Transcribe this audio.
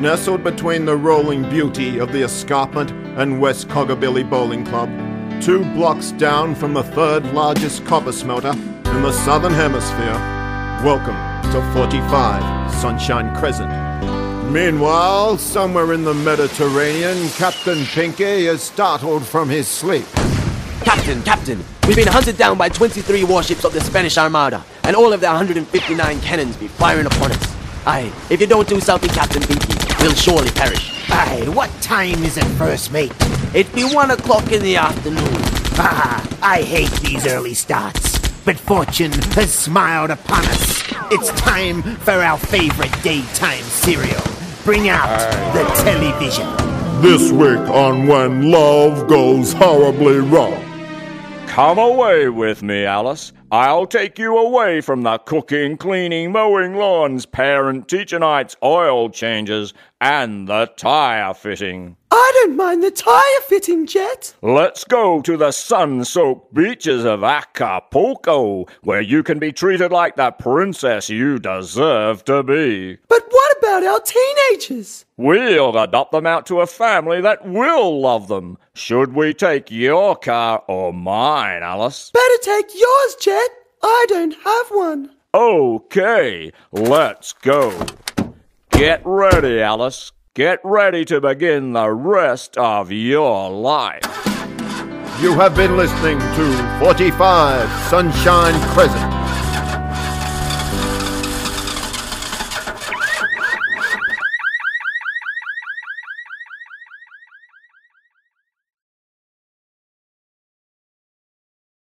Nestled between the rolling beauty of the escarpment and West Coggabilly Bowling Club, two blocks down from the third largest copper smelter in the southern hemisphere, welcome to 45 Sunshine Crescent. Meanwhile, somewhere in the Mediterranean, Captain Pinky is startled from his sleep. Captain, Captain, we've been hunted down by 23 warships of the Spanish Armada, and all of their 159 cannons be firing upon us. Aye, if you don't do something, Captain Pinky, we'll surely perish. Aye, what time is it, first mate? It be one o'clock in the afternoon. Ah, I hate these early starts. But fortune has smiled upon us. It's time for our favorite daytime serial. Bring out the television. This week on When Love Goes Horribly Wrong. Come away with me, Alice. I'll take you away from the cooking, cleaning, mowing lawns, parent teacher nights, oil changes, and the tire fitting. I don't mind the tire fitting, Jet. Let's go to the sun soaked beaches of Acapulco, where you can be treated like the princess you deserve to be. But about our teenagers? We'll adopt them out to a family that will love them. Should we take your car or mine, Alice? Better take yours, Jet. I don't have one. Okay, let's go. Get ready, Alice. Get ready to begin the rest of your life. You have been listening to 45 Sunshine Crescent.